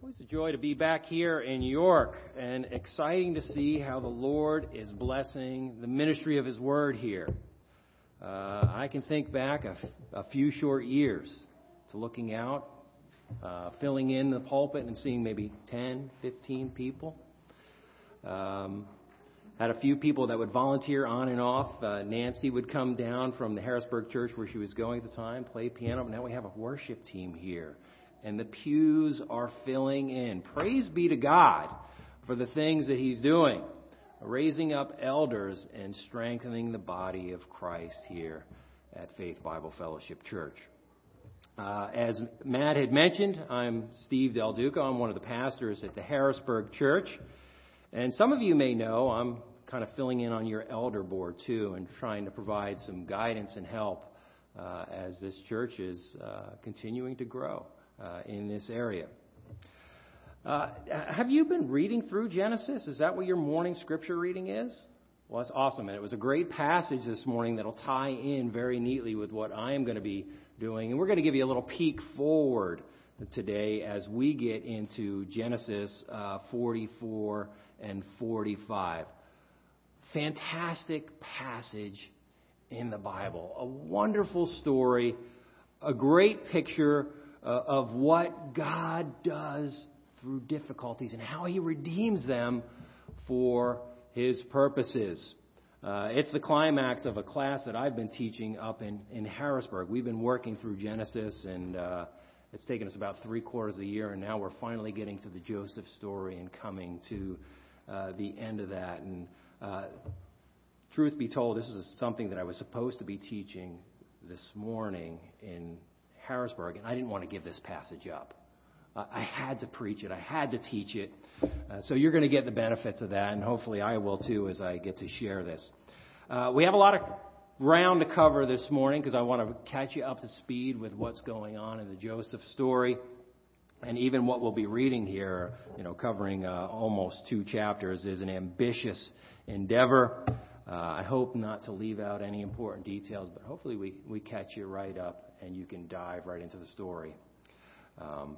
Always a joy to be back here in York and exciting to see how the Lord is blessing the ministry of His Word here. Uh, I can think back a, few short years to looking out, uh, filling in the pulpit and seeing maybe 10, 15 people. Um, had a few people that would volunteer on and off. Uh, Nancy would come down from the Harrisburg church where she was going at the time, play piano. But now we have a worship team here and the pews are filling in. Praise be to God for the things that He's doing, raising up elders and strengthening the body of Christ here at Faith Bible Fellowship Church. Uh, as Matt had mentioned, I'm Steve DelDuco. I'm one of the pastors at the Harrisburg Church. And some of you may know I'm kind of filling in on your elder board too and trying to provide some guidance and help uh, as this church is uh, continuing to grow uh, in this area. Uh, have you been reading through Genesis? Is that what your morning scripture reading is? Well, that's awesome. And it was a great passage this morning that'll tie in very neatly with what I am going to be doing. And we're going to give you a little peek forward today as we get into Genesis uh, 44 and 45. Fantastic passage in the Bible. A wonderful story, a great picture uh, of what God does through difficulties and how He redeems them for His purposes. Uh, it's the climax of a class that I've been teaching up in, in Harrisburg. We've been working through Genesis, and uh, it's taken us about three quarters of a year, and now we're finally getting to the Joseph story and coming to uh, the end of that. And uh, truth be told, this is something that I was supposed to be teaching this morning in Harrisburg, and I didn't want to give this passage up. I had to preach it, I had to teach it. Uh, so you're going to get the benefits of that, and hopefully I will too as I get to share this. Uh, we have a lot of ground to cover this morning because I want to catch you up to speed with what's going on in the Joseph story. And even what we'll be reading here, you know, covering uh, almost two chapters, is an ambitious endeavor. Uh, I hope not to leave out any important details, but hopefully we, we catch you right up and you can dive right into the story. Um,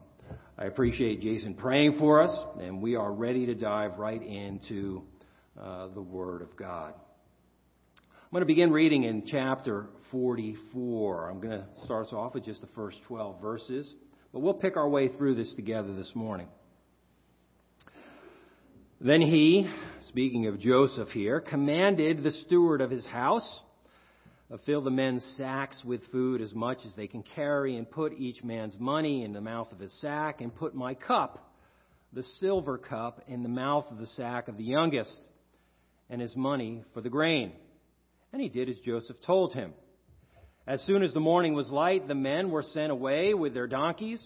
I appreciate Jason praying for us, and we are ready to dive right into uh, the Word of God. I'm going to begin reading in chapter 44. I'm going to start us off with just the first 12 verses, but we'll pick our way through this together this morning. Then he, speaking of Joseph here, commanded the steward of his house Uh, fill the men's sacks with food as much as they can carry, and put each man's money in the mouth of his sack, and put my cup, the silver cup, in the mouth of the sack of the youngest, and his money for the grain. And he did as Joseph told him. As soon as the morning was light, the men were sent away with their donkeys.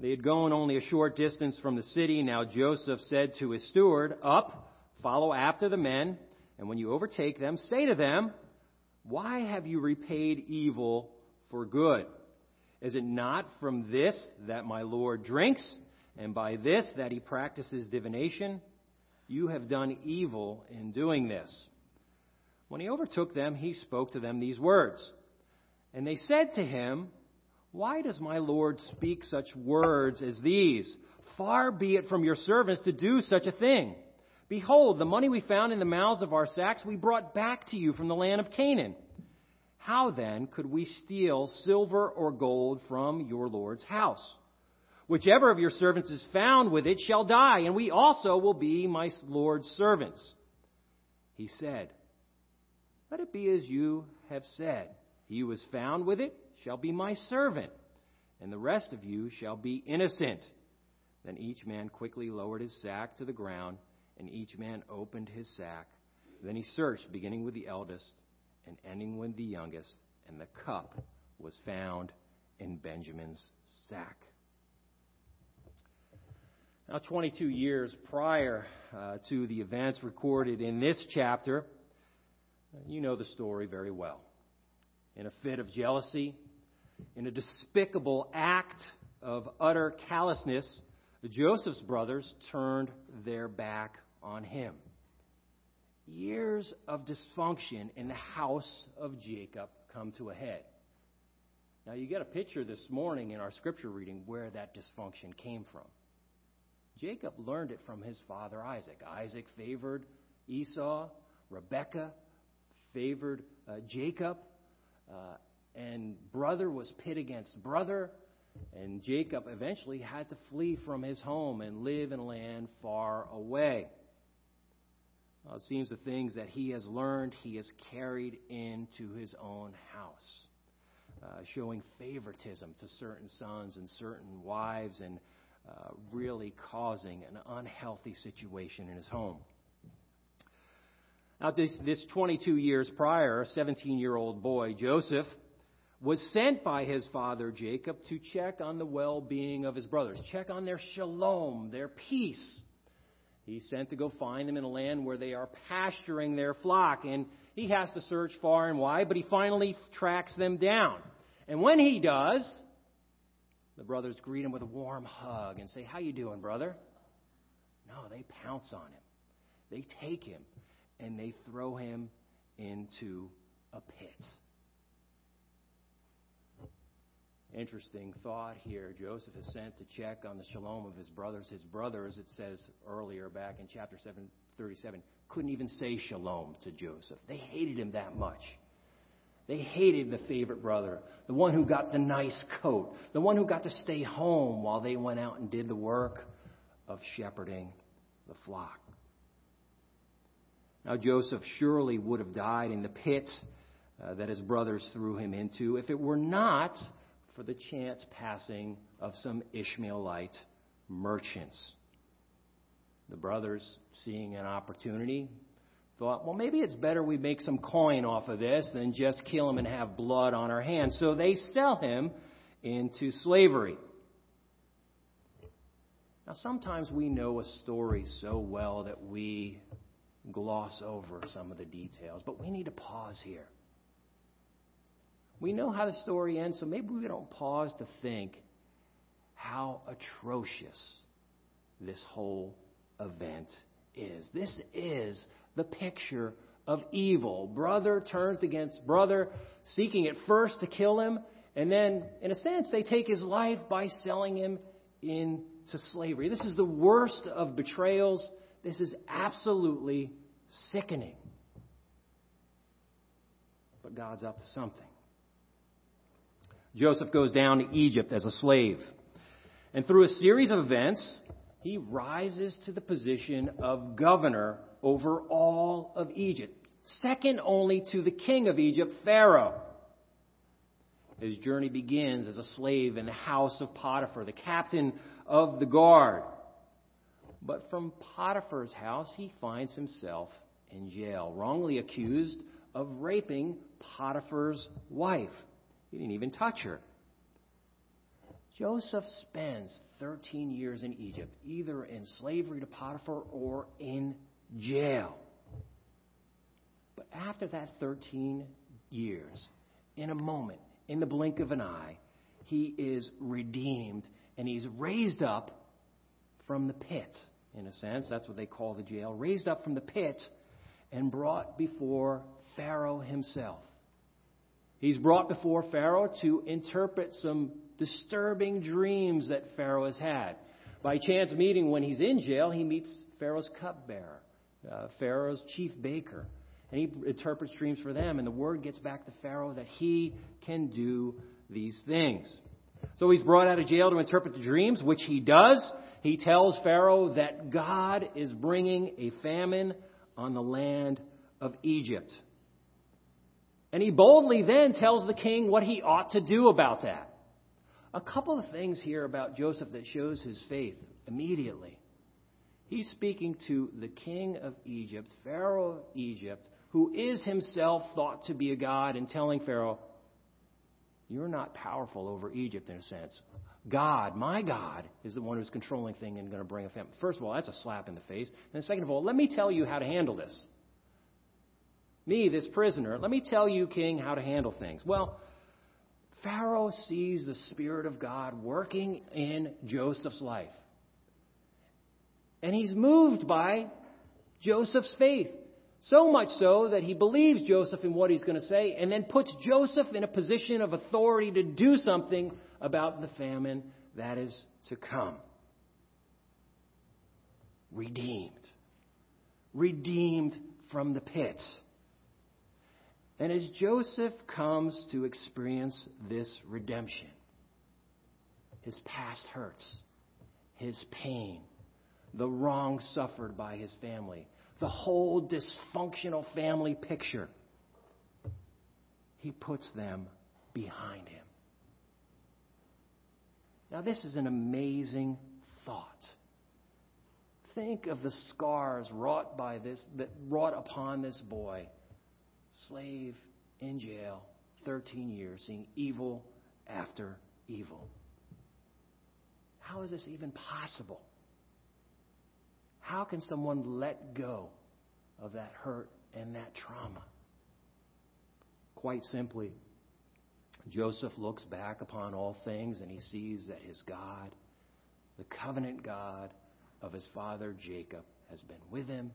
They had gone only a short distance from the city. Now Joseph said to his steward, Up, follow after the men, and when you overtake them, say to them, why have you repaid evil for good? Is it not from this that my Lord drinks, and by this that he practices divination? You have done evil in doing this. When he overtook them, he spoke to them these words. And they said to him, Why does my Lord speak such words as these? Far be it from your servants to do such a thing. Behold, the money we found in the mouths of our sacks we brought back to you from the land of Canaan. How then could we steal silver or gold from your Lord's house? Whichever of your servants is found with it shall die, and we also will be my Lord's servants. He said, Let it be as you have said. He who is found with it shall be my servant, and the rest of you shall be innocent. Then each man quickly lowered his sack to the ground and each man opened his sack. Then he searched, beginning with the eldest and ending with the youngest, and the cup was found in Benjamin's sack. Now, 22 years prior uh, to the events recorded in this chapter, you know the story very well. In a fit of jealousy, in a despicable act of utter callousness, Joseph's brothers turned their back on him. Years of dysfunction in the house of Jacob come to a head. Now, you get a picture this morning in our scripture reading where that dysfunction came from. Jacob learned it from his father Isaac. Isaac favored Esau, Rebekah favored uh, Jacob, uh, and brother was pit against brother. And Jacob eventually had to flee from his home and live in a land far away. Well, it seems the things that he has learned, he has carried into his own house, uh, showing favoritism to certain sons and certain wives, and uh, really causing an unhealthy situation in his home. Now, this, this 22 years prior, a 17 year old boy, Joseph, was sent by his father Jacob to check on the well being of his brothers, check on their shalom, their peace. He's sent to go find them in a land where they are pasturing their flock, and he has to search far and wide, but he finally tracks them down. And when he does, the brothers greet him with a warm hug and say, "How you doing, brother?" No, they pounce on him. They take him and they throw him into a pit. Interesting thought here. Joseph is sent to check on the shalom of his brothers. His brothers, it says earlier back in chapter 7, 37, couldn't even say shalom to Joseph. They hated him that much. They hated the favorite brother, the one who got the nice coat, the one who got to stay home while they went out and did the work of shepherding the flock. Now, Joseph surely would have died in the pit uh, that his brothers threw him into if it were not for the chance passing of some Ishmaelite merchants. The brothers, seeing an opportunity, thought, well, maybe it's better we make some coin off of this than just kill him and have blood on our hands. So they sell him into slavery. Now, sometimes we know a story so well that we gloss over some of the details, but we need to pause here. We know how the story ends, so maybe we don't pause to think how atrocious this whole event is. This is the picture of evil. Brother turns against brother, seeking at first to kill him, and then, in a sense, they take his life by selling him into slavery. This is the worst of betrayals. This is absolutely sickening. But God's up to something. Joseph goes down to Egypt as a slave. And through a series of events, he rises to the position of governor over all of Egypt, second only to the king of Egypt, Pharaoh. His journey begins as a slave in the house of Potiphar, the captain of the guard. But from Potiphar's house, he finds himself in jail, wrongly accused of raping Potiphar's wife. He didn't even touch her. Joseph spends 13 years in Egypt, either in slavery to Potiphar or in jail. But after that 13 years, in a moment, in the blink of an eye, he is redeemed and he's raised up from the pit. In a sense, that's what they call the jail. Raised up from the pit and brought before Pharaoh himself. He's brought before Pharaoh to interpret some disturbing dreams that Pharaoh has had. By chance meeting when he's in jail, he meets Pharaoh's cupbearer, uh, Pharaoh's chief baker, and he interprets dreams for them. And the word gets back to Pharaoh that he can do these things. So he's brought out of jail to interpret the dreams, which he does. He tells Pharaoh that God is bringing a famine on the land of Egypt. And he boldly then tells the king what he ought to do about that. A couple of things here about Joseph that shows his faith immediately. He's speaking to the king of Egypt, Pharaoh of Egypt, who is himself thought to be a god, and telling Pharaoh, You're not powerful over Egypt in a sense. God, my God, is the one who's controlling things and going to bring a famine. First of all, that's a slap in the face. And second of all, let me tell you how to handle this me, this prisoner, let me tell you, king, how to handle things. Well, Pharaoh sees the Spirit of God working in Joseph's life. And he's moved by Joseph's faith. So much so that he believes Joseph in what he's going to say and then puts Joseph in a position of authority to do something about the famine that is to come. Redeemed. Redeemed from the pit. And as Joseph comes to experience this redemption, his past hurts, his pain, the wrong suffered by his family, the whole dysfunctional family picture, he puts them behind him. Now, this is an amazing thought. Think of the scars wrought by this, that wrought upon this boy slave in jail, 13 years, seeing evil after evil. How is this even possible? How can someone let go of that hurt and that trauma? Quite simply, Joseph looks back upon all things and he sees that his God, the covenant God of his father Jacob, has been with him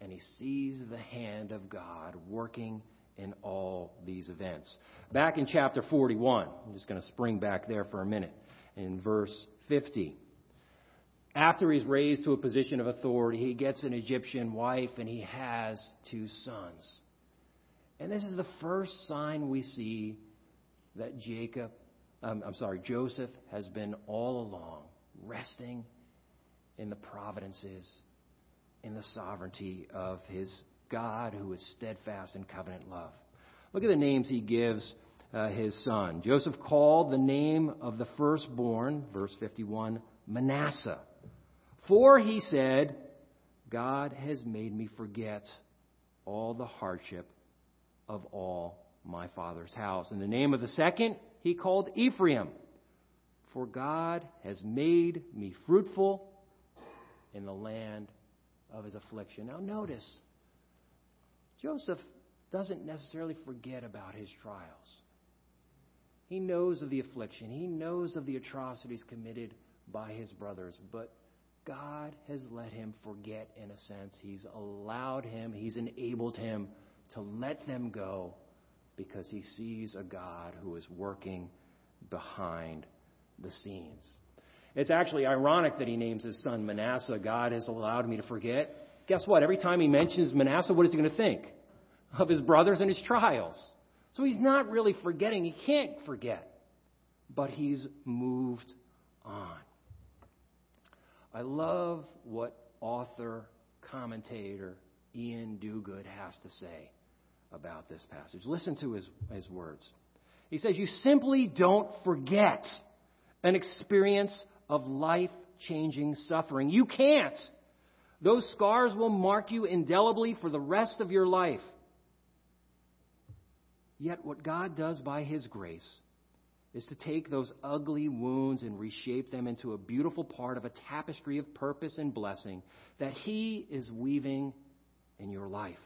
and he sees the hand of God working in all these events. Back in chapter 41, I'm just going to spring back there for a minute, in verse 50. After he's raised to a position of authority, he gets an Egyptian wife and he has two sons. And this is the first sign we see that Jacob, um, I'm sorry, Joseph has been all along resting in the providences in the sovereignty of his God who is steadfast in covenant love. Look at the names he gives uh, his son. Joseph called the name of the firstborn, verse 51, Manasseh. For he said, God has made me forget all the hardship of all my father's house. And the name of the second he called Ephraim. For God has made me fruitful in the land of his affliction. Now, notice, Joseph doesn't necessarily forget about his trials. He knows of the affliction, he knows of the atrocities committed by his brothers, but God has let him forget in a sense. He's allowed him, he's enabled him to let them go because he sees a God who is working behind the scenes. It's actually ironic that he names his son Manasseh. God has allowed me to forget. Guess what? Every time he mentions Manasseh, what is he going to think? Of his brothers and his trials. So he's not really forgetting. He can't forget. But he's moved on. I love what author, commentator Iain Duguid has to say about this passage. Listen to his, his words. He says, You simply don't forget an experience of life changing suffering. You can't. Those scars will mark you indelibly for the rest of your life. Yet, what God does by His grace is to take those ugly wounds and reshape them into a beautiful part of a tapestry of purpose and blessing that He is weaving in your life.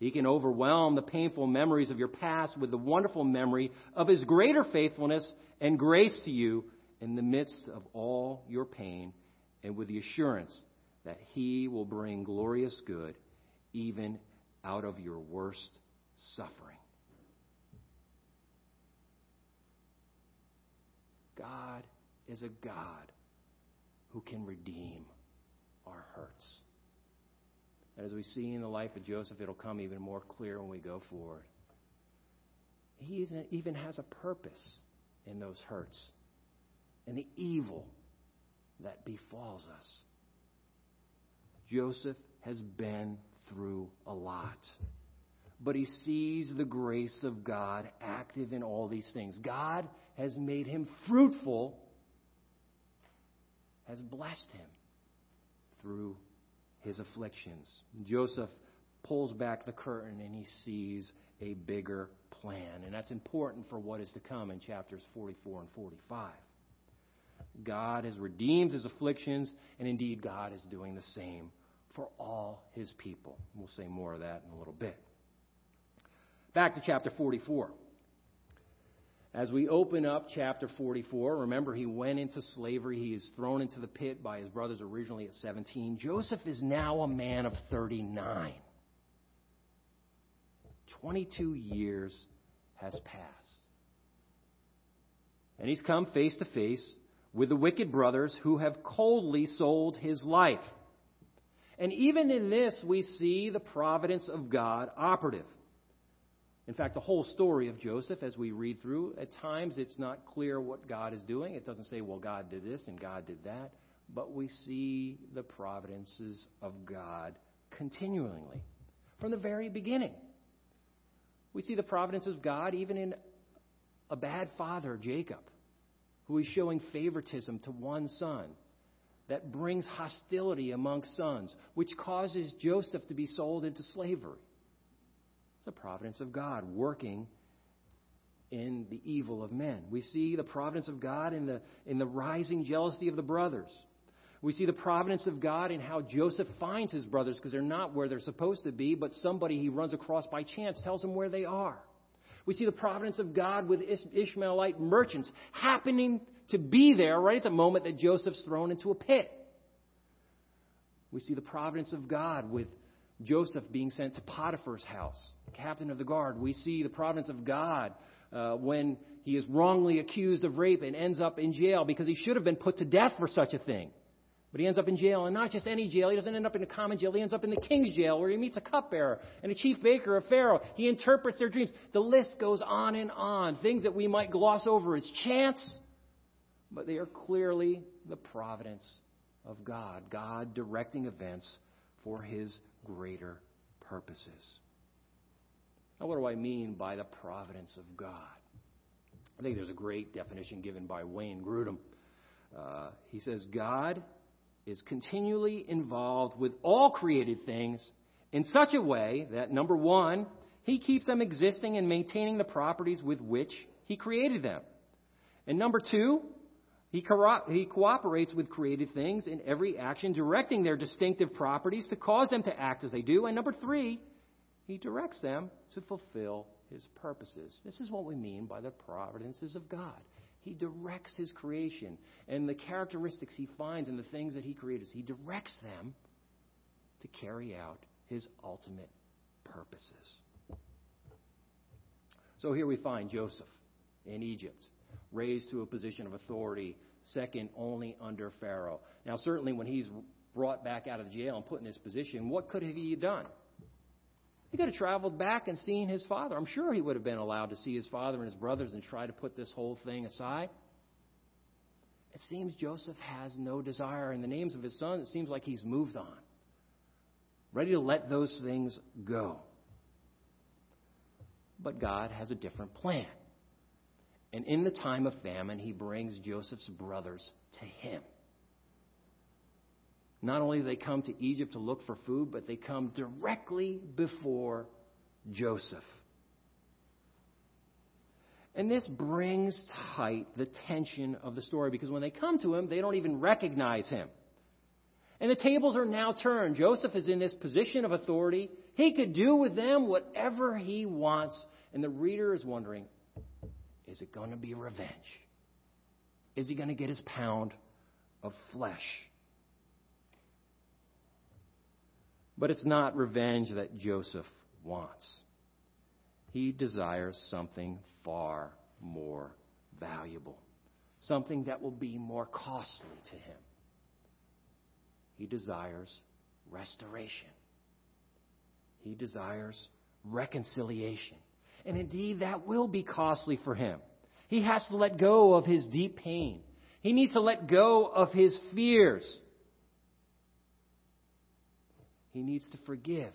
He can overwhelm the painful memories of your past with the wonderful memory of His greater faithfulness and grace to you in the midst of all your pain and with the assurance that He will bring glorious good even out of your worst suffering. God is a God who can redeem our hurts. And as we see in the life of Joseph, it'll come even more clear when we go forward. He even has a purpose in those hurts and the evil that befalls us. Joseph has been through a lot. But he sees the grace of God active in all these things. God has made him fruitful, has blessed him through his afflictions. Joseph pulls back the curtain and he sees a bigger plan. And that's important for what is to come in chapters 44 and 45. God has redeemed his afflictions, and indeed, God is doing the same for all his people. We'll say more of that in a little bit. Back to chapter 44. As we open up chapter 44, remember he went into slavery. He is thrown into the pit by his brothers originally at 17. Joseph is now a man of 39. 22 years has passed. And he's come face to face with the wicked brothers who have coldly sold his life. And even in this, we see the providence of God operative. In fact, the whole story of Joseph, as we read through, at times it's not clear what God is doing. It doesn't say, well, God did this and God did that. But we see the providences of God continually from the very beginning. We see the providence of God even in a bad father, Jacob, who is showing favoritism to one son that brings hostility among sons, which causes Joseph to be sold into slavery. It's the providence of God working in the evil of men. We see the providence of God in the, in the rising jealousy of the brothers. We see the providence of God in how Joseph finds his brothers because they're not where they're supposed to be, but somebody he runs across by chance tells him where they are. We see the providence of God with Ishmaelite merchants happening to be there right at the moment that Joseph's thrown into a pit. We see the providence of God with Joseph being sent to Potiphar's house, captain of the guard. We see the providence of God uh, when he is wrongly accused of rape and ends up in jail because he should have been put to death for such a thing. But he ends up in jail, and not just any jail. He doesn't end up in a common jail. He ends up in the king's jail where he meets a cupbearer and a chief baker of Pharaoh. He interprets their dreams. The list goes on and on. Things that we might gloss over as chance, but they are clearly the providence of God. God directing events for his greater purposes. Now, what do I mean by the providence of God? I think there's a great definition given by Wayne Grudem. Uh, he says, God is continually involved with all created things in such a way that, number one, he keeps them existing and maintaining the properties with which he created them. And number two, he, he cooperates with created things in every action, directing their distinctive properties to cause them to act as they do. And number three, he directs them to fulfill his purposes. This is what we mean by the providences of God. He directs his creation and the characteristics he finds in the things that he created. He directs them to carry out his ultimate purposes. So here we find Joseph in Egypt raised to a position of authority, second only under Pharaoh. Now, certainly when he's brought back out of jail and put in this position, what could he have he done? He could have traveled back and seen his father. I'm sure he would have been allowed to see his father and his brothers and try to put this whole thing aside. It seems Joseph has no desire in the names of his sons. It seems like he's moved on, ready to let those things go. But God has a different plan. And in the time of famine, he brings Joseph's brothers to him. Not only do they come to Egypt to look for food, but they come directly before Joseph. And this brings tight the tension of the story because when they come to him, they don't even recognize him. And the tables are now turned. Joseph is in this position of authority. He could do with them whatever he wants. And the reader is wondering is it going to be revenge? Is he going to get his pound of flesh? But it's not revenge that Joseph wants. He desires something far more valuable, something that will be more costly to him. He desires restoration. He desires reconciliation. And indeed, that will be costly for him. He has to let go of his deep pain. He needs to let go of his fears. He needs to forgive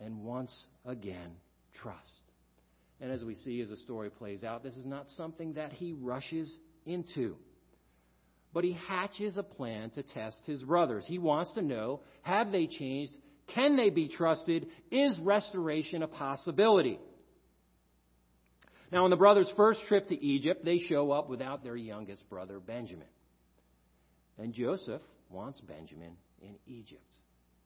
and once again trust. And as we see as the story plays out, this is not something that he rushes into. But he hatches a plan to test his brothers. He wants to know have they changed? Can they be trusted? Is restoration a possibility? Now, on the brothers' first trip to Egypt, they show up without their youngest brother, Benjamin. And Joseph wants Benjamin in Egypt.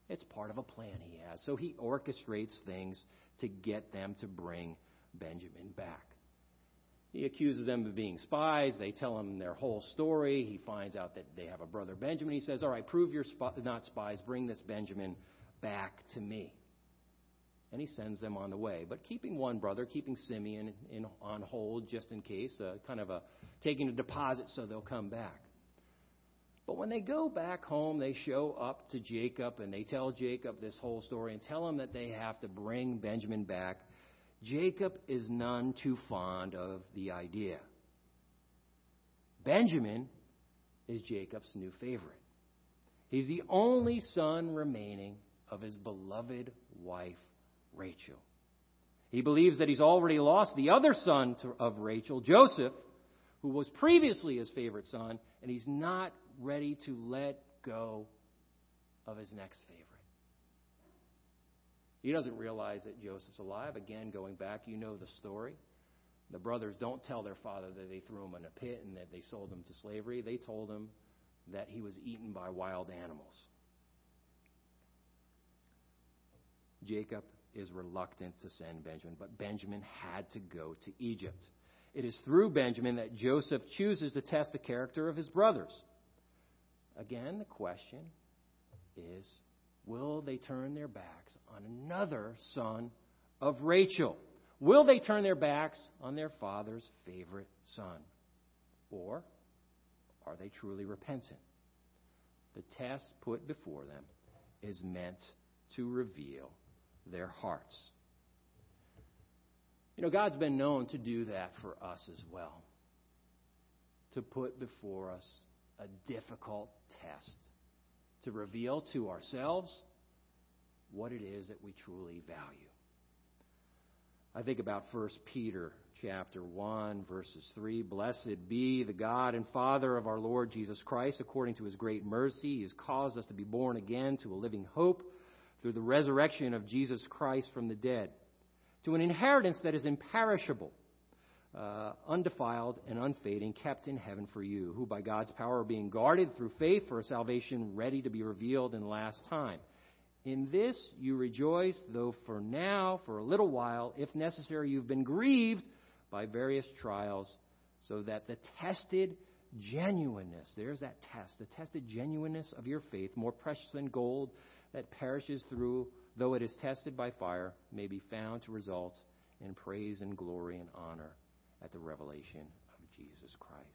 It's part of a plan he has. So he orchestrates things to get them to bring Benjamin back. He accuses them of being spies. They tell him their whole story. He finds out that they have a brother Benjamin. He says, All right, prove you're not spies. Bring this Benjamin back to me. And he sends them on the way. But keeping one brother, keeping Simeon in, on hold just in case, uh, kind of a taking a deposit so they'll come back. But when they go back home, they show up to Jacob and they tell Jacob this whole story and tell him that they have to bring Benjamin back. Jacob is none too fond of the idea. Benjamin is Jacob's new favorite. He's the only son remaining of his beloved wife, Rachel. He believes that he's already lost the other son to, of Rachel, Joseph, who was previously his favorite son, and he's not ready to let go of his next favorite. He doesn't realize that Joseph's alive. Again, going back, you know the story. The brothers don't tell their father that they threw him in a pit and that they sold him to slavery. They told him that he was eaten by wild animals. Jacob is reluctant to send Benjamin, but Benjamin had to go to Egypt. It is through Benjamin that Joseph chooses to test the character of his brothers. Again, the question is will they turn their backs on another son of Rachel? Will they turn their backs on their father's favorite son? Or are they truly repentant? The test put before them is meant to reveal their hearts. You know, God's been known to do that for us as well. To put before us a difficult test to reveal to ourselves what it is that we truly value. I think about 1 Peter chapter 1 verses 3 Blessed be the God and Father of our Lord Jesus Christ according to his great mercy he has caused us to be born again to a living hope through the resurrection of Jesus Christ from the dead to an inheritance that is imperishable uh, undefiled and unfading, kept in heaven for you, who by God's power are being guarded through faith for a salvation ready to be revealed in the last time. In this you rejoice, though for now, for a little while, if necessary, you've been grieved by various trials, so that the tested genuineness, there's that test, the tested genuineness of your faith, more precious than gold that perishes through, though it is tested by fire, may be found to result in praise and glory and honor at the revelation of Jesus Christ.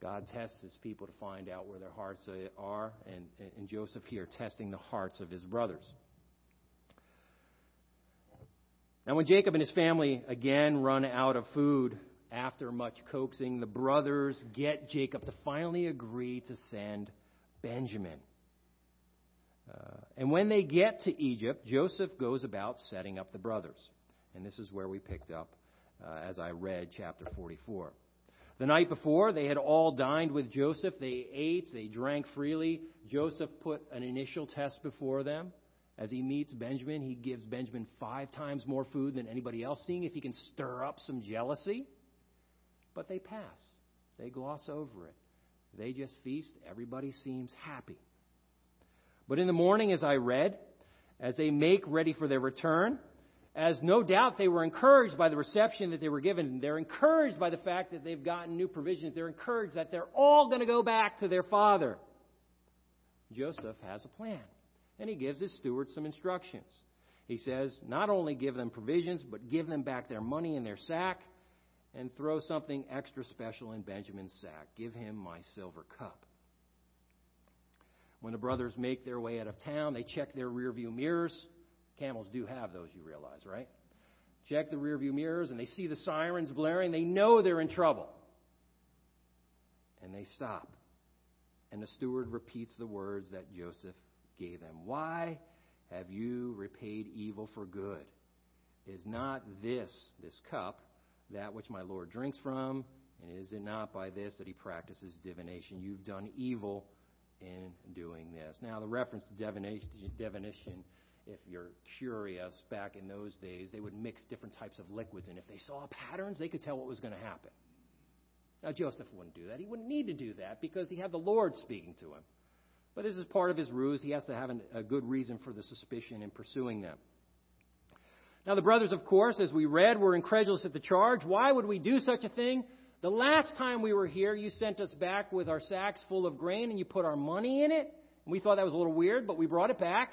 God tests his people to find out where their hearts are, and, and Joseph here testing the hearts of his brothers. Now, when Jacob and his family again run out of food after much coaxing, the brothers get Jacob to finally agree to send Benjamin. Uh, and when they get to Egypt, Joseph goes about setting up the brothers. And this is where we picked up uh, as I read chapter 44. The night before, they had all dined with Joseph. They ate, they drank freely. Joseph put an initial test before them. As he meets Benjamin, he gives Benjamin five times more food than anybody else, seeing if he can stir up some jealousy. But they pass, they gloss over it. They just feast. Everybody seems happy. But in the morning, as I read, as they make ready for their return, as no doubt they were encouraged by the reception that they were given. They're encouraged by the fact that they've gotten new provisions. They're encouraged that they're all going to go back to their father. Joseph has a plan, and he gives his steward some instructions. He says, not only give them provisions, but give them back their money in their sack, and throw something extra special in Benjamin's sack. Give him my silver cup. When the brothers make their way out of town, they check their rearview mirrors Camels do have those, you realize, right? Check the rearview mirrors and they see the sirens blaring. They know they're in trouble. And they stop. And the steward repeats the words that Joseph gave them. Why have you repaid evil for good? Is not this, this cup, that which my Lord drinks from? And is it not by this that he practices divination? You've done evil in doing this. Now, the reference to divination, divination if you're curious, back in those days, they would mix different types of liquids. And if they saw patterns, they could tell what was going to happen. Now, Joseph wouldn't do that. He wouldn't need to do that because he had the Lord speaking to him. But this is part of his ruse. He has to have an, a good reason for the suspicion in pursuing them. Now, the brothers, of course, as we read, were incredulous at the charge. Why would we do such a thing? The last time we were here, you sent us back with our sacks full of grain and you put our money in it. And we thought that was a little weird, but we brought it back.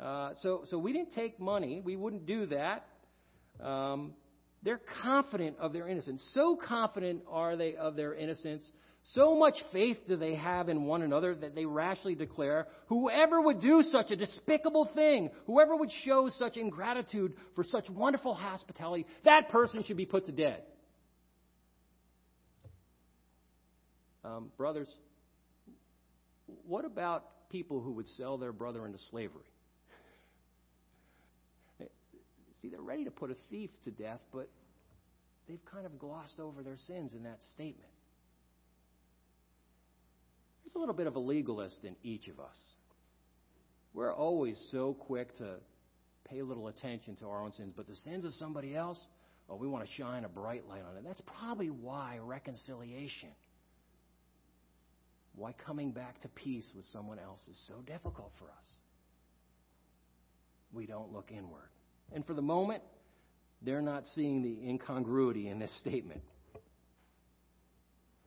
Uh, so, so we didn't take money. We wouldn't do that. Um, they're confident of their innocence. So confident are they of their innocence. So much faith do they have in one another that they rashly declare, whoever would do such a despicable thing, whoever would show such ingratitude for such wonderful hospitality, that person should be put to death. Um, brothers, what about people who would sell their brother into slavery? See, they're ready to put a thief to death, but they've kind of glossed over their sins in that statement. There's a little bit of a legalist in each of us. We're always so quick to pay little attention to our own sins, but the sins of somebody else, oh, we want to shine a bright light on it. That's probably why reconciliation, why coming back to peace with someone else is so difficult for us. We don't look inward. And for the moment, they're not seeing the incongruity in this statement.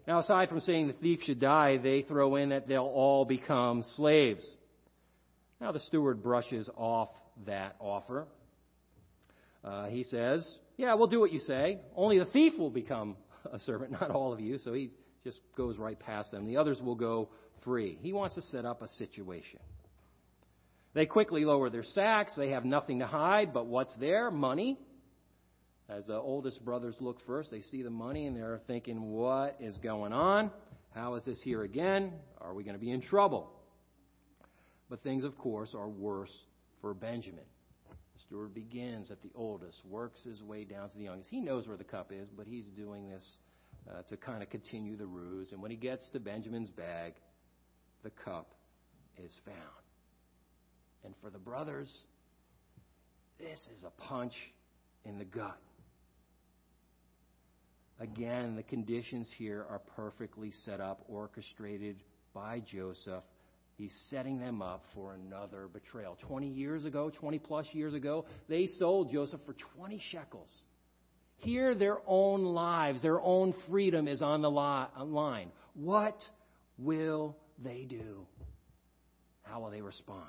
Now, aside from saying the thief should die, they throw in that they'll all become slaves. Now, the steward brushes off that offer. Uh, he says, Yeah, we'll do what you say. Only the thief will become a servant, not all of you. So he just goes right past them. The others will go free. He wants to set up a situation. They quickly lower their sacks. They have nothing to hide but what's there money. As the oldest brothers look first, they see the money and they're thinking, what is going on? How is this here again? Are we going to be in trouble? But things, of course, are worse for Benjamin. The steward begins at the oldest, works his way down to the youngest. He knows where the cup is, but he's doing this uh, to kind of continue the ruse. And when he gets to Benjamin's bag, the cup is found. And for the brothers, this is a punch in the gut. Again, the conditions here are perfectly set up, orchestrated by Joseph. He's setting them up for another betrayal. 20 years ago, 20 plus years ago, they sold Joseph for 20 shekels. Here, their own lives, their own freedom is on the line. What will they do? How will they respond?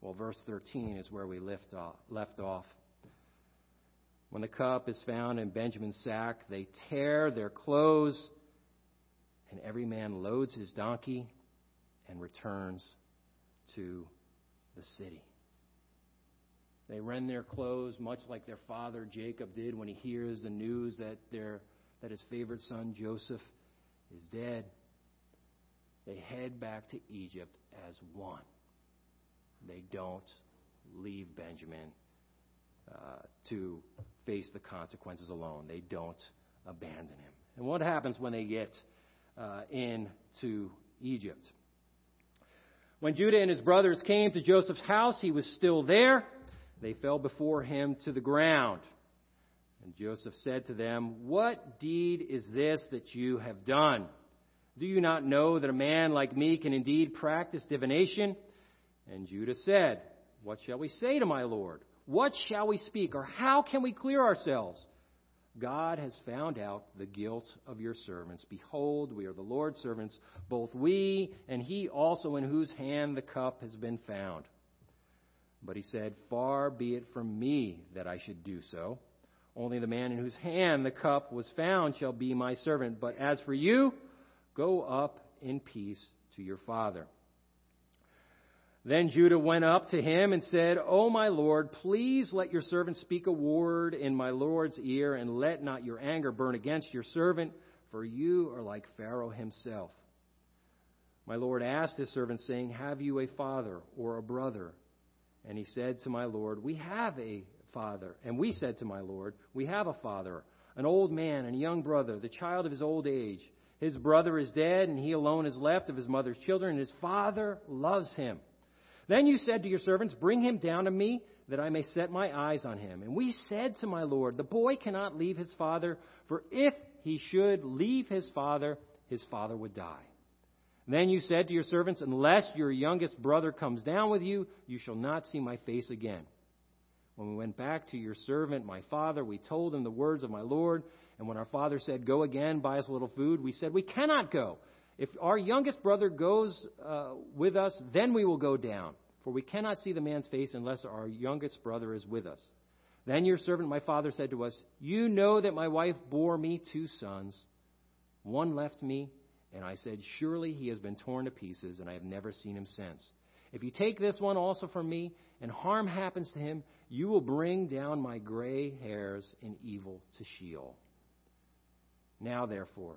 Well, verse 13 is where we left off. Uh, left off. When the cup is found in Benjamin's sack, they tear their clothes, and every man loads his donkey and returns to the city. They rend their clothes, much like their father Jacob did when he hears the news that, their, that his favorite son Joseph is dead. They head back to Egypt as one. They don't leave Benjamin uh, to face the consequences alone. They don't abandon him. And what happens when they get uh, into Egypt? When Judah and his brothers came to Joseph's house, he was still there. They fell before him to the ground. And Joseph said to them, What deed is this that you have done? Do you not know that a man like me can indeed practice divination? And Judah said, What shall we say to my Lord? What shall we speak, or how can we clear ourselves? God has found out the guilt of your servants. Behold, we are the Lord's servants, both we and he also in whose hand the cup has been found. But he said, Far be it from me that I should do so. Only the man in whose hand the cup was found shall be my servant. But as for you, go up in peace to your father. Then Judah went up to him and said, O my Lord, please let your servant speak a word in my Lord's ear, and let not your anger burn against your servant, for you are like Pharaoh himself. My Lord asked his servant, saying, Have you a father or a brother? And he said to my Lord, We have a father. And we said to my Lord, We have a father, an old man and a young brother, the child of his old age. His brother is dead, and he alone is left of his mother's children, and his father loves him. Then you said to your servants, Bring him down to me, that I may set my eyes on him. And we said to my Lord, The boy cannot leave his father, for if he should leave his father, his father would die. Then you said to your servants, Unless your youngest brother comes down with you, you shall not see my face again. When we went back to your servant, my father, we told him the words of my Lord. And when our father said, Go again, buy us a little food, we said, We cannot go. If our youngest brother goes uh, with us, then we will go down. For we cannot see the man's face unless our youngest brother is with us. Then your servant, my father, said to us, You know that my wife bore me two sons. One left me, and I said, Surely he has been torn to pieces, and I have never seen him since. If you take this one also from me, and harm happens to him, you will bring down my gray hairs in evil to Sheol. Now, therefore,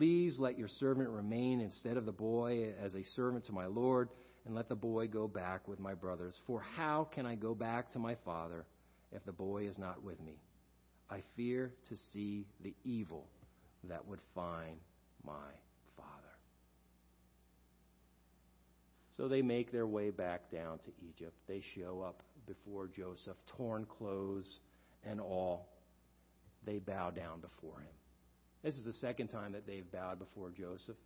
please let your servant remain instead of the boy as a servant to my Lord, and let the boy go back with my brothers. For how can I go back to my father if the boy is not with me? I fear to see the evil that would find my father. So they make their way back down to Egypt. They show up before Joseph, torn clothes and all. They bow down before him. This is the second time that they've bowed before Joseph.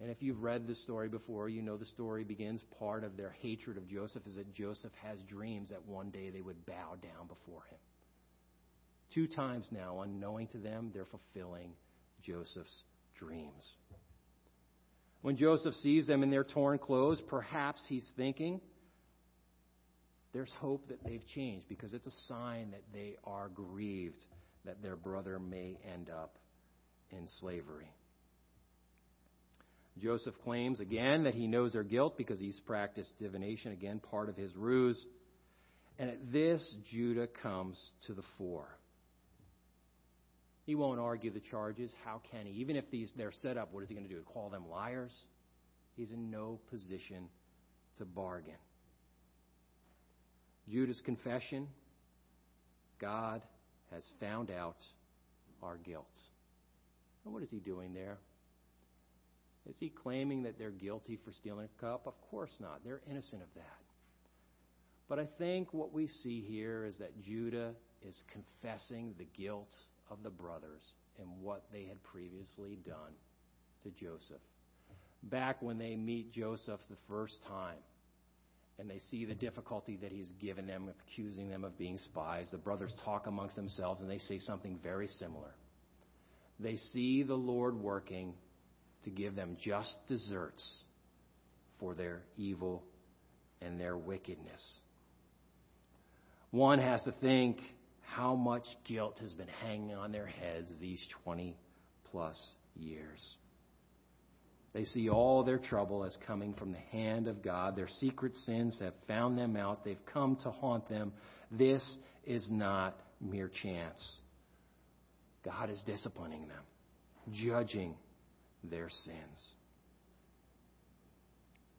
And if you've read the story before, you know the story begins. Part of their hatred of Joseph is that Joseph has dreams that one day they would bow down before him. Two times now, unknowing to them, they're fulfilling Joseph's dreams. When Joseph sees them in their torn clothes, perhaps he's thinking, there's hope that they've changed because it's a sign that they are grieved that their brother may end up in slavery. Joseph claims again that he knows their guilt because he's practiced divination, again, part of his ruse. And at this, Judah comes to the fore. He won't argue the charges. How can he? Even if these they're set up, what is he going to do? Call them liars? He's in no position to bargain. Judah's confession God has found out our guilt. What is he doing there? Is he claiming that they're guilty for stealing a cup? Of course not. They're innocent of that. But I think what we see here is that Judah is confessing the guilt of the brothers and what they had previously done to Joseph. Back when they meet Joseph the first time, and they see the difficulty that he's given them, accusing them of being spies. The brothers talk amongst themselves and they say something very similar. They see the Lord working to give them just deserts for their evil and their wickedness. One has to think how much guilt has been hanging on their heads these 20 plus years. They see all their trouble as coming from the hand of God. Their secret sins have found them out. They've come to haunt them. This is not mere chance. God is disciplining them, judging their sins.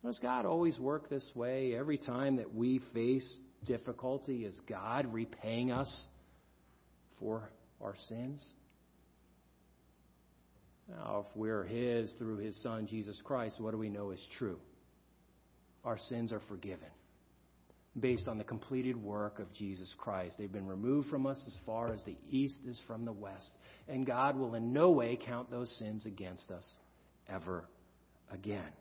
Does God always work this way? Every time that we face difficulty, is God repaying us for our sins? Now, if we're His through His Son, Jesus Christ, what do we know is true? Our sins are forgiven based on the completed work of Jesus Christ. They've been removed from us as far as the east is from the west. And God will in no way count those sins against us ever again.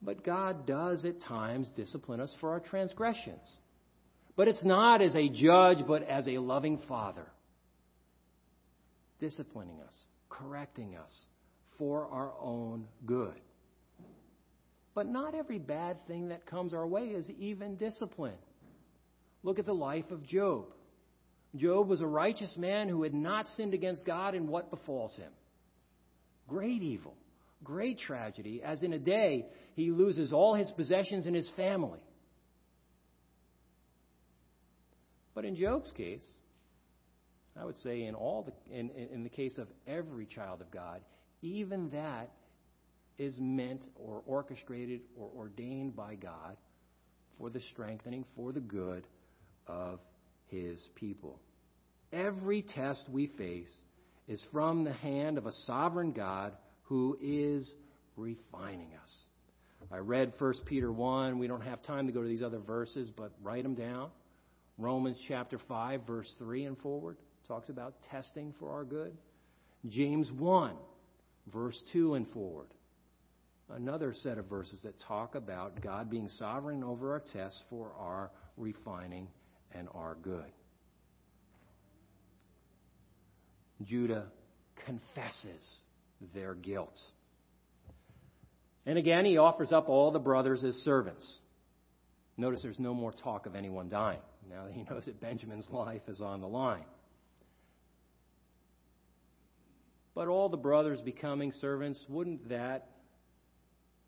But God does at times discipline us for our transgressions. But it's not as a judge, but as a loving father disciplining us, correcting us for our own good. But not every bad thing that comes our way is even discipline. Look at the life of Job. Job was a righteous man who had not sinned against God, and what befalls him? Great evil, great tragedy, as in a day he loses all his possessions and his family. But in Job's case, I would say in all the in, in the case of every child of God, even that is meant or orchestrated or ordained by God for the strengthening, for the good of his people. Every test we face is from the hand of a sovereign God who is refining us. I read 1 Peter 1. We don't have time to go to these other verses, but write them down. Romans chapter 5, verse 3 and forward talks about testing for our good. James 1, verse 2 and forward. Another set of verses that talk about God being sovereign over our tests for our refining and our good. Judah confesses their guilt. And again, he offers up all the brothers as servants. Notice there's no more talk of anyone dying now that he knows that Benjamin's life is on the line. But all the brothers becoming servants, wouldn't that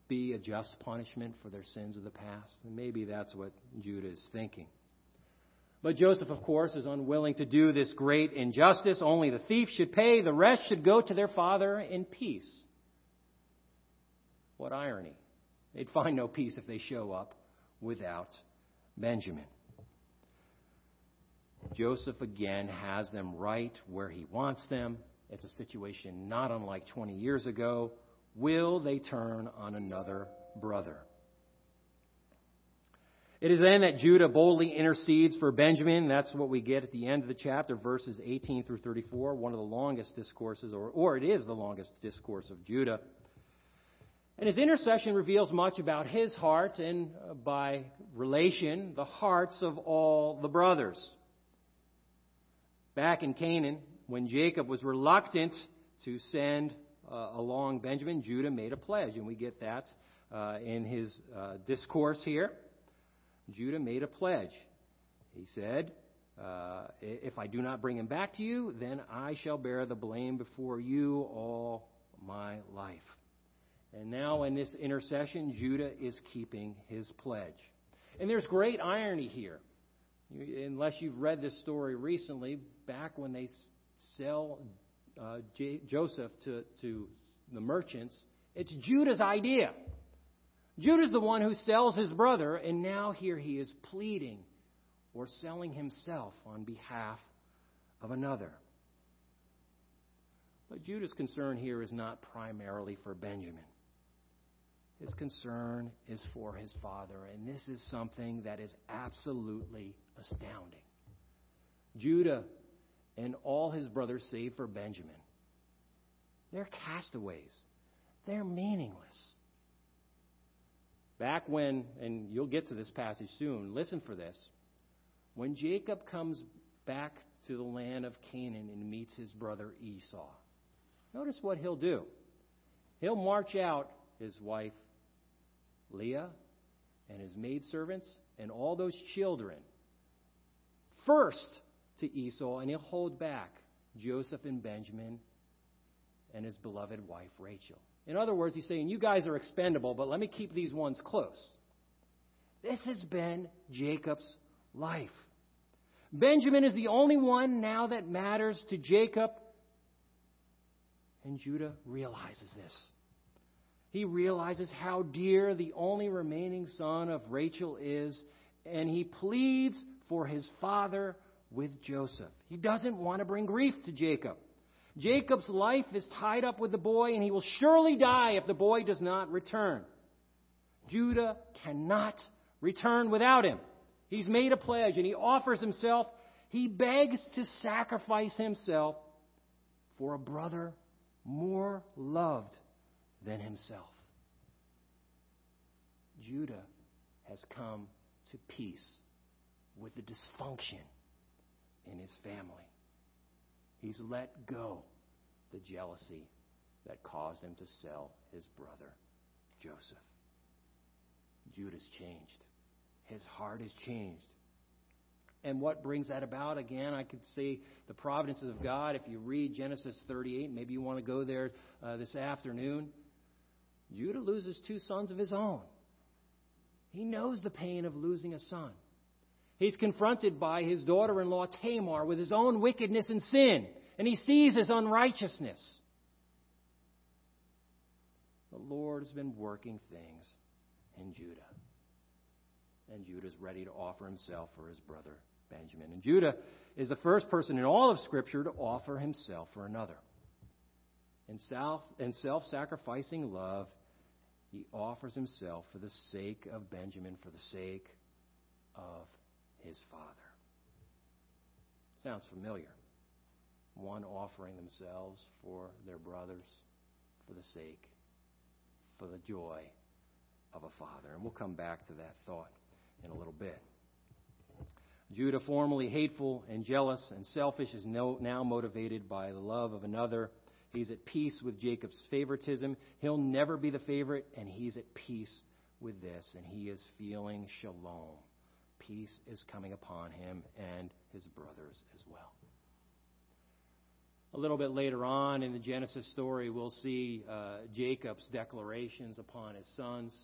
be a just punishment for their sins of the past? And maybe that's what Judah is thinking. But Joseph, of course, is unwilling to do this great injustice. Only the thief should pay, the rest should go to their father in peace. What irony. They'd find no peace if they show up without Benjamin. Joseph again has them right where he wants them. It's a situation not unlike 20 years ago. Will they turn on another brother? It is then that Judah boldly intercedes for Benjamin. That's what we get at the end of the chapter, verses 18 through 34, one of the longest discourses, or, or it is the longest discourse of Judah. And his intercession reveals much about his heart and, uh, by relation, the hearts of all the brothers. Back in Canaan, when Jacob was reluctant to send uh, along Benjamin, Judah made a pledge, and we get that uh, in his uh, discourse here. Judah made a pledge. He said, uh, If I do not bring him back to you, then I shall bear the blame before you all my life. And now, in this intercession, Judah is keeping his pledge. And there's great irony here. Unless you've read this story recently, back when they sell uh, J- Joseph to, to the merchants, it's Judah's idea. Judah's the one who sells his brother, and now here he is pleading or selling himself on behalf of another. But Judah's concern here is not primarily for Benjamin. His concern is for his father, and this is something that is absolutely astounding. Judah and all his brothers, save for Benjamin, they're castaways. They're meaningless. Back when, and you'll get to this passage soon, listen for this. When Jacob comes back to the land of Canaan and meets his brother Esau, notice what he'll do. He'll march out his wife Leah and his maidservants and all those children first to Esau, and he'll hold back Joseph and Benjamin and his beloved wife Rachel. In other words, he's saying, You guys are expendable, but let me keep these ones close. This has been Jacob's life. Benjamin is the only one now that matters to Jacob, and Judah realizes this. He realizes how dear the only remaining son of Rachel is, and he pleads for his father with Joseph. He doesn't want to bring grief to Jacob. Jacob's life is tied up with the boy, and he will surely die if the boy does not return. Judah cannot return without him. He's made a pledge, and he offers himself. He begs to sacrifice himself for a brother more loved than himself. Judah has come to peace with the dysfunction in his family. He's let go the jealousy that caused him to sell his brother Joseph. Judah's changed. His heart has changed. And what brings that about? Again, I could say the providences of God. If you read Genesis 38, maybe you want to go there uh, this afternoon. Judah loses two sons of his own. He knows the pain of losing a son. He's confronted by his daughter in law Tamar with his own wickedness and sin, and he sees his unrighteousness. The Lord has been working things in Judah. And Judah is ready to offer himself for his brother Benjamin. And Judah is the first person in all of Scripture to offer himself for another. In self in self-sacrificing love, he offers himself for the sake of Benjamin, for the sake of his father. Sounds familiar. One offering themselves for their brothers for the sake, for the joy of a father. And we'll come back to that thought in a little bit. Judah, formerly hateful and jealous and selfish, is now motivated by the love of another. He's at peace with Jacob's favoritism. He'll never be the favorite, and he's at peace with this, and he is feeling shalom. Peace is coming upon him and his brothers as well. A little bit later on in the Genesis story, we'll see uh, Jacob's declarations upon his sons,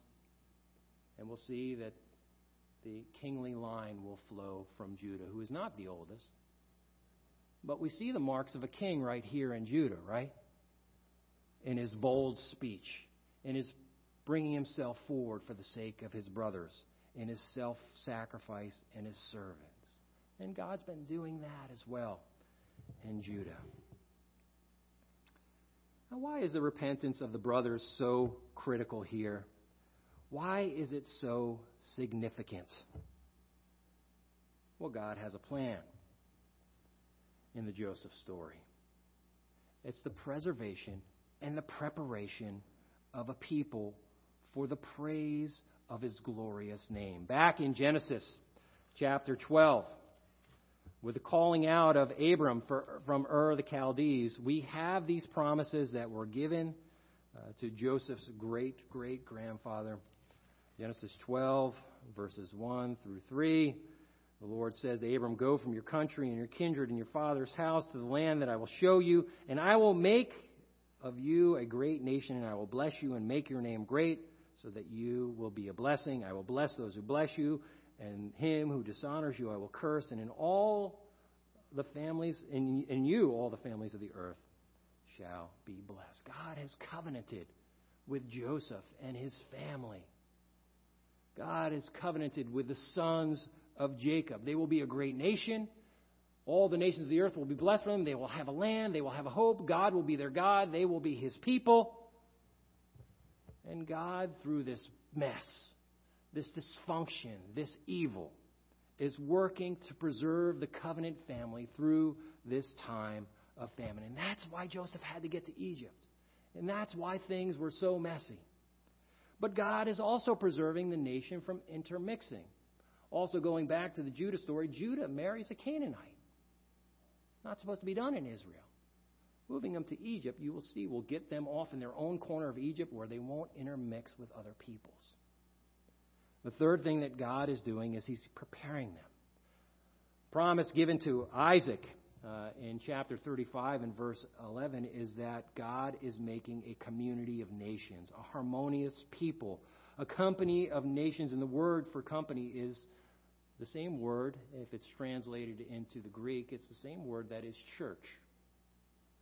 and we'll see that the kingly line will flow from Judah, who is not the oldest. But we see the marks of a king right here in Judah, right? In his bold speech, in his bringing himself forward for the sake of his brothers, in his self sacrifice and his servants. And God's been doing that as well in Judah. Now, why is the repentance of the brothers so critical here? Why is it so significant? Well, God has a plan in the Joseph story. It's the preservation and the preparation of a people for the praise of his glorious name. Back in Genesis chapter 12, with the calling out of Abram for, from Ur the Chaldees, we have these promises that were given uh, to Joseph's great great grandfather. Genesis 12, verses 1 through 3. The Lord says to Abram, Go from your country and your kindred and your father's house to the land that I will show you, and I will make of you a great nation, and I will bless you and make your name great, so that you will be a blessing. I will bless those who bless you, and him who dishonors you I will curse, and in all the families, in, in you all the families of the earth shall be blessed. God has covenanted with Joseph and his family. God has covenanted with the sons of Jacob. They will be a great nation. All the nations of the earth will be blessed from them. They will have a land. They will have a hope. God will be their God. They will be his people. And God, through this mess, this dysfunction, this evil, is working to preserve the covenant family through this time of famine. And that's why Joseph had to get to Egypt. And that's why things were so messy. But God is also preserving the nation from intermixing. Also, going back to the Judah story, Judah marries a Canaanite. Not supposed to be done in Israel. Moving them to Egypt, you will see, will get them off in their own corner of Egypt where they won't intermix with other peoples. The third thing that God is doing is He's preparing them. Promise given to Isaac uh, in chapter 35 and verse 11 is that God is making a community of nations, a harmonious people, a company of nations. And the word for company is the same word, if it's translated into the Greek, it's the same word that is church.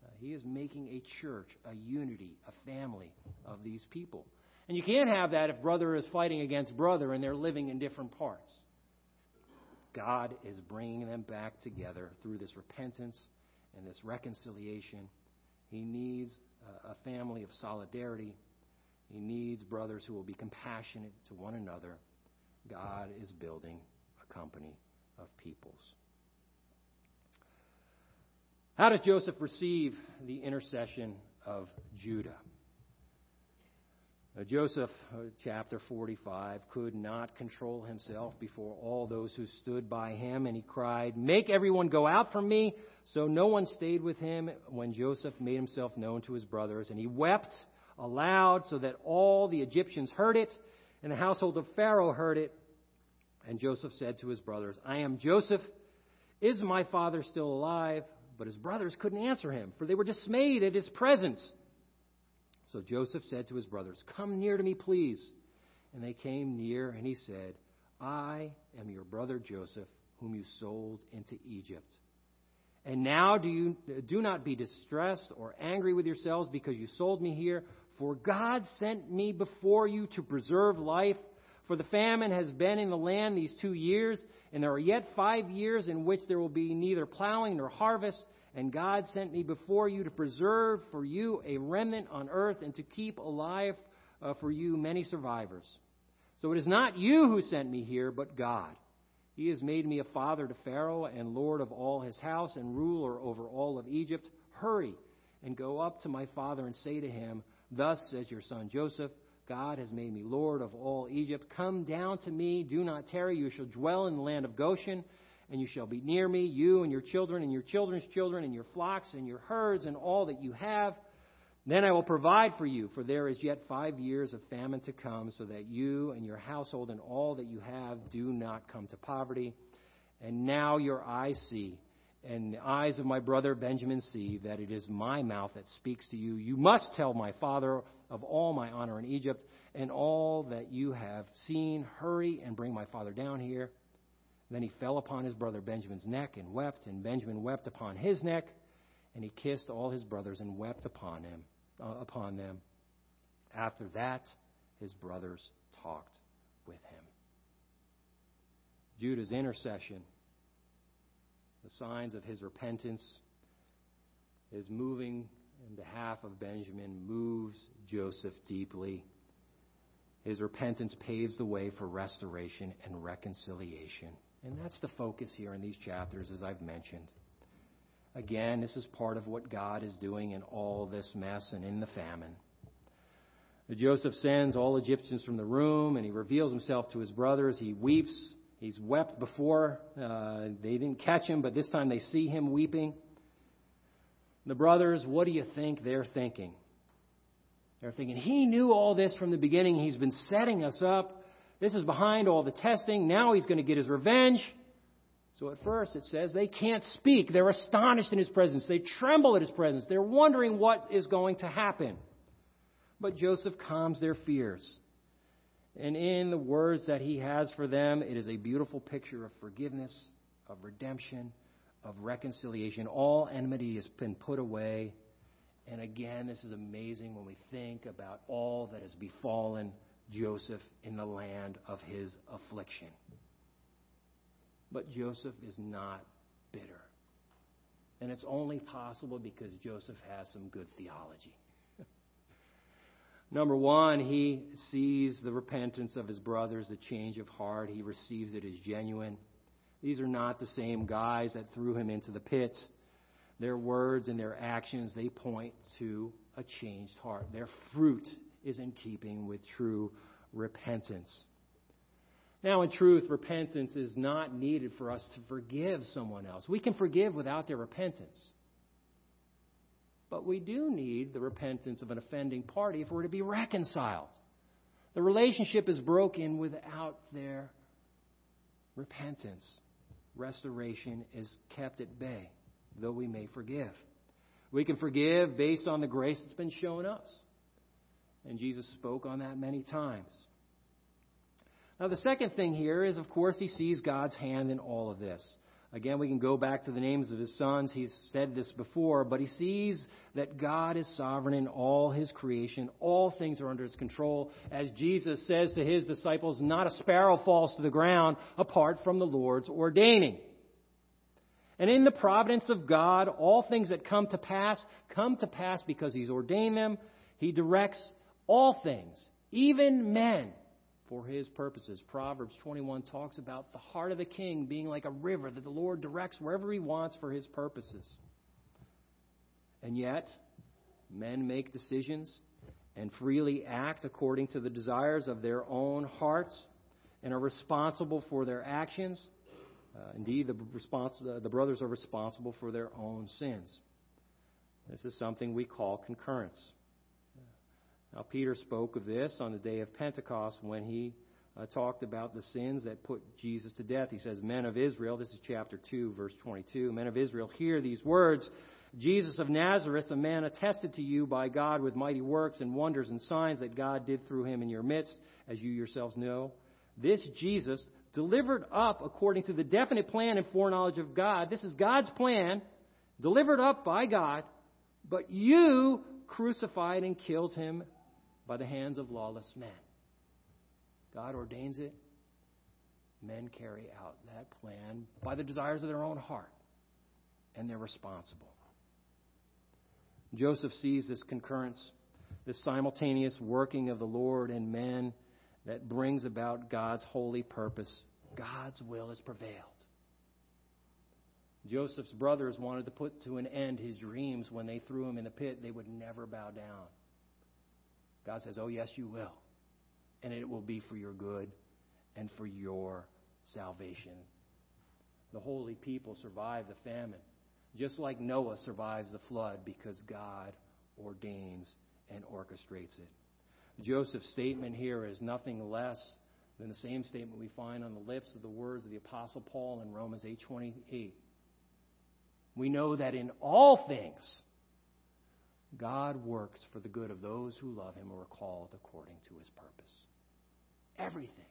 Uh, he is making a church, a unity, a family of these people. And you can't have that if brother is fighting against brother and they're living in different parts. God is bringing them back together through this repentance and this reconciliation. He needs a family of solidarity. He needs brothers who will be compassionate to one another. God is building a company of peoples. How does Joseph receive the intercession of Judah? Uh, Joseph, uh, chapter 45, could not control himself before all those who stood by him, and he cried, Make everyone go out from me. So no one stayed with him when Joseph made himself known to his brothers, and he wept aloud so that all the Egyptians heard it, and the household of Pharaoh heard it. And Joseph said to his brothers, I am Joseph. Is my father still alive? But his brothers couldn't answer him, for they were dismayed at his presence. So Joseph said to his brothers, Come near to me, please. And they came near, and he said, I am your brother Joseph, whom you sold into Egypt. And now do you do not be distressed or angry with yourselves because you sold me here, for God sent me before you to preserve life. For the famine has been in the land these two years, and there are yet five years in which there will be neither plowing nor harvest. And God sent me before you to preserve for you a remnant on earth and to keep alive uh, for you many survivors. So it is not you who sent me here, but God. He has made me a father to Pharaoh and lord of all his house and ruler over all of Egypt. Hurry and go up to my father and say to him, Thus says your son Joseph, God has made me Lord of all Egypt. Come down to me, do not tarry. You shall dwell in the land of Goshen, and you shall be near me, you and your children, and your children's children, and your flocks, and your herds, and all that you have. Then I will provide for you, for there is yet five years of famine to come, so that you and your household and all that you have do not come to poverty. And now your eyes see, and the eyes of my brother Benjamin see, that it is my mouth that speaks to you. You must tell my father of all my honor in Egypt and all that you have seen. Hurry and bring my father down here. Then he fell upon his brother Benjamin's neck and wept, and Benjamin wept upon his neck, and he kissed all his brothers and wept upon him, uh, upon them. After that, his brothers talked with him. Judah's intercession, the signs of his repentance, is moving in behalf of Benjamin moves Joseph deeply. His repentance paves the way for restoration and reconciliation. And that's the focus here in these chapters, as I've mentioned. Again, this is part of what God is doing in all this mess and in the famine. Joseph sends all Egyptians from the room and he reveals himself to his brothers. He weeps. He's wept before. Uh, they didn't catch him, but this time they see him weeping. The brothers, what do you think they're thinking? They're thinking, he knew all this from the beginning. He's been setting us up. This is behind all the testing. Now he's going to get his revenge. So at first it says they can't speak. They're astonished in his presence. They tremble at his presence. They're wondering what is going to happen. But Joseph calms their fears. And in the words that he has for them, it is a beautiful picture of forgiveness, of redemption, of reconciliation. All enmity has been put away. And again, this is amazing when we think about all that has befallen Joseph in the land of his affliction. But Joseph is not bitter. And it's only possible because Joseph has some good theology. Number one, he sees the repentance of his brothers, the change of heart. He receives it as genuine. These are not the same guys that threw him into the pit. Their words and their actions, they point to a changed heart. Their fruit is in keeping with true repentance. Now, in truth, repentance is not needed for us to forgive someone else. We can forgive without their repentance. But we do need the repentance of an offending party if we're to be reconciled. The relationship is broken without their repentance restoration is kept at bay, though we may forgive. We can forgive based on the grace that's been shown us. And Jesus spoke on that many times. Now, the second thing here is, of course, he sees God's hand in all of this. Again, we can go back to the names of his sons. He's said this before, but he sees that God is sovereign in all his creation. All things are under his control. As Jesus says to his disciples, not a sparrow falls to the ground apart from the Lord's ordaining. And in the providence of God, all things that come to pass come to pass because he's ordained them. He directs all things, even men, for his purposes. Proverbs 21 talks about the heart of the king being like a river that the Lord directs wherever he wants for his purposes. And yet, men make decisions and freely act according to the desires of their own hearts and are responsible for their actions. Uh, indeed, the, respons- the brothers are responsible for their own sins. This is something we call concurrence. Now, Peter spoke of this on the day of Pentecost when he uh, talked about the sins that put Jesus to death. He says, Men of Israel, this is chapter 2, verse 22, Men of Israel, hear these words Jesus of Nazareth, a man attested to you by God with mighty works and wonders and signs that God did through him in your midst, as you yourselves know. This Jesus, delivered up according to the definite plan and foreknowledge of God, this is God's plan, delivered up by God, but you crucified and killed him by the hands of lawless men. God ordains it. Men carry out that plan by the desires of their own heart, and they're responsible. Joseph sees this concurrence, this simultaneous working of the Lord and men that brings about God's holy purpose. God's will has prevailed. Joseph's brothers wanted to put to an end his dreams when they threw him in the pit. They would never bow down. God says, Oh, yes, you will. And it will be for your good and for your salvation. The holy people survive the famine, just like Noah survives the flood because God ordains and orchestrates it. Joseph's statement here is nothing less than the same statement we find on the lips of the words of the apostle Paul in Romans 8:28. We know that in all things God works for the good of those who love him or are called according to his purpose. Everything,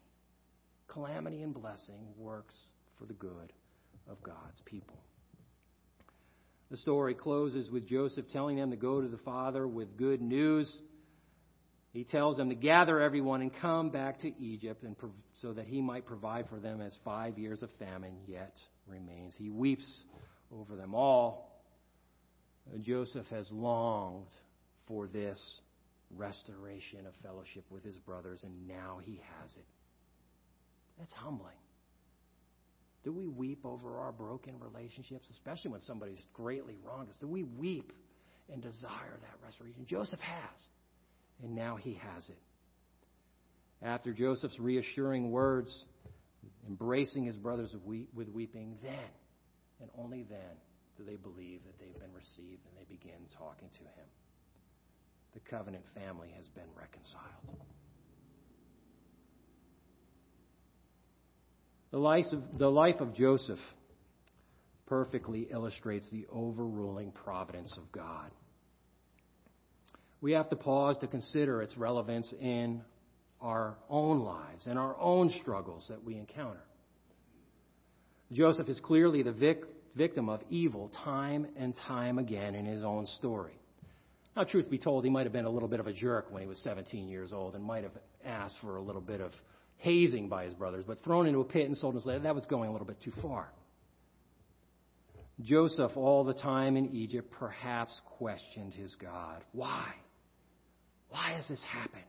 calamity and blessing, works for the good of God's people. The story closes with Joseph telling them to go to the father with good news. He tells them to gather everyone and come back to Egypt and prov- so that he might provide for them as five years of famine yet remains. He weeps over them all. Joseph has longed for this restoration of fellowship with his brothers, and now he has it. That's humbling. Do we weep over our broken relationships, especially when somebody's greatly wronged us? Do we weep and desire that restoration? Joseph has, and now he has it. After Joseph's reassuring words, embracing his brothers with weeping, then, and only then, do they believe that they've been received and they begin talking to him. The covenant family has been reconciled. The life of, the life of Joseph perfectly illustrates the overruling providence of God. We have to pause to consider its relevance in our own lives and our own struggles that we encounter. Joseph is clearly the vic- victim of evil time and time again in his own story. Now, truth be told, he might have been a little bit of a jerk when he was 17 years old and might have asked for a little bit of hazing by his brothers, but thrown into a pit and sold in slavery, that was going a little bit too far. Joseph, all the time in Egypt, perhaps questioned his God. Why? Why has this happened?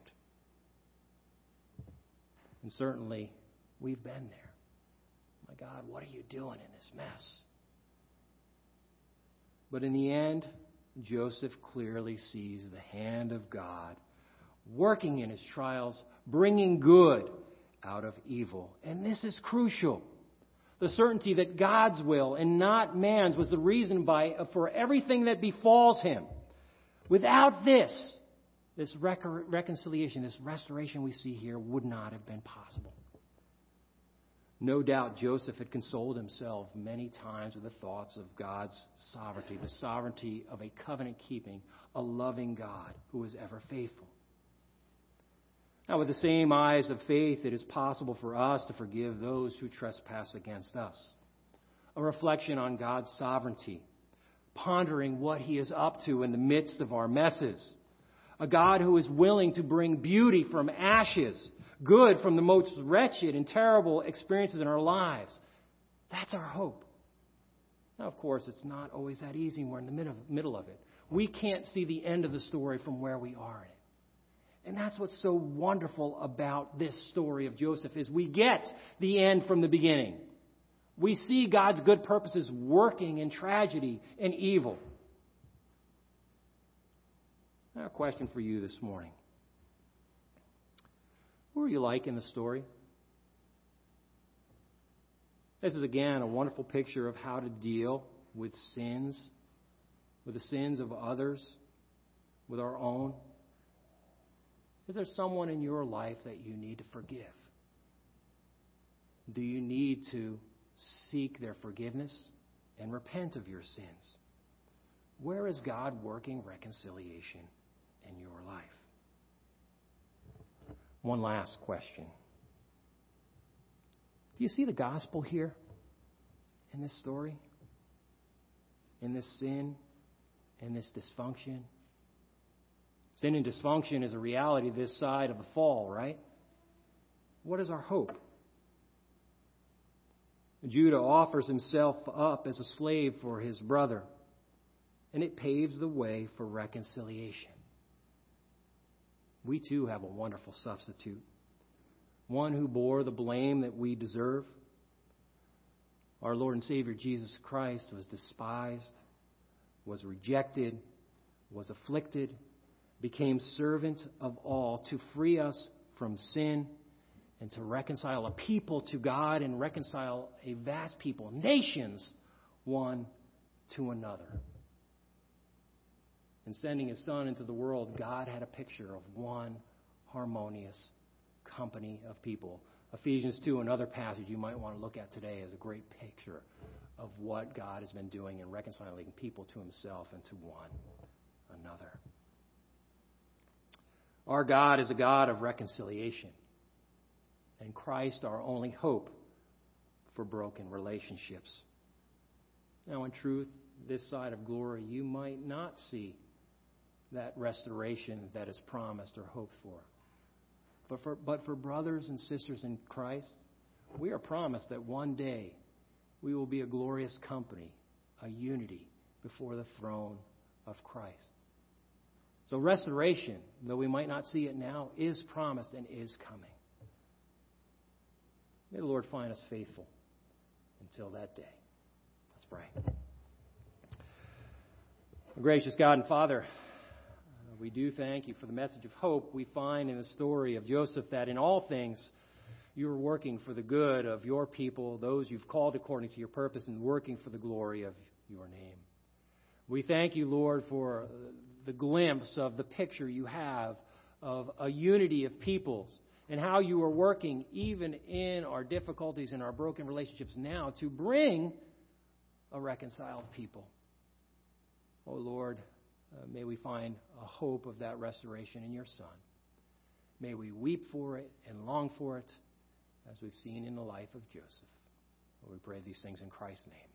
And certainly, we've been there. My God, what are you doing in this mess? But in the end, Joseph clearly sees the hand of God working in his trials, bringing good out of evil. And this is crucial. The certainty that God's will and not man's was the reason by, uh, for everything that befalls him. Without this, this reconciliation, this restoration we see here would not have been possible. No doubt Joseph had consoled himself many times with the thoughts of God's sovereignty, the sovereignty of a covenant keeping, a loving God who is ever faithful. Now, with the same eyes of faith, it is possible for us to forgive those who trespass against us. A reflection on God's sovereignty, pondering what He is up to in the midst of our messes. A God who is willing to bring beauty from ashes, good from the most wretched and terrible experiences in our lives. That's our hope. Now, of course, it's not always that easy. We're in the middle of it. We can't see the end of the story from where we are in it. And that's what's so wonderful about this story of Joseph is we get the end from the beginning. We see God's good purposes working in tragedy and evil. Now, a question for you this morning. Who are you like in the story? This is again a wonderful picture of how to deal with sins, with the sins of others, with our own. Is there someone in your life that you need to forgive? Do you need to seek their forgiveness and repent of your sins? Where is God working reconciliation in your life? One last question. Do you see the gospel here in this story? In this sin? In this dysfunction? Sin and dysfunction is a reality this side of the fall, right? What is our hope? Judah offers himself up as a slave for his brother, and it paves the way for reconciliation. We too have a wonderful substitute, one who bore the blame that we deserve. Our Lord and Savior Jesus Christ was despised, was rejected, was afflicted, became servant of all to free us from sin and to reconcile a people to God and reconcile a vast people, nations, one to another. In sending his son into the world, God had a picture of one harmonious company of people. Ephesians 2, another passage you might want to look at today, is a great picture of what God has been doing in reconciling people to himself and to one another. Our God is a God of reconciliation and Christ our only hope for broken relationships. Now, in truth, this side of glory, you might not see that restoration that is promised or hoped for. But for, but for brothers and sisters in Christ, we are promised that one day we will be a glorious company, a unity before the throne of Christ. So, restoration, though we might not see it now, is promised and is coming. May the Lord find us faithful until that day. Let's pray. Gracious God and Father, we do thank you for the message of hope we find in the story of Joseph that in all things you are working for the good of your people, those you've called according to your purpose, and working for the glory of your name. We thank you, Lord, for uh, the glimpse of the picture you have of a unity of peoples and how you are working even in our difficulties and our broken relationships now to bring a reconciled people. Oh Lord, uh, may we find a hope of that restoration in your Son. May we weep for it and long for it, as we've seen in the life of Joseph. we pray these things in Christ's name.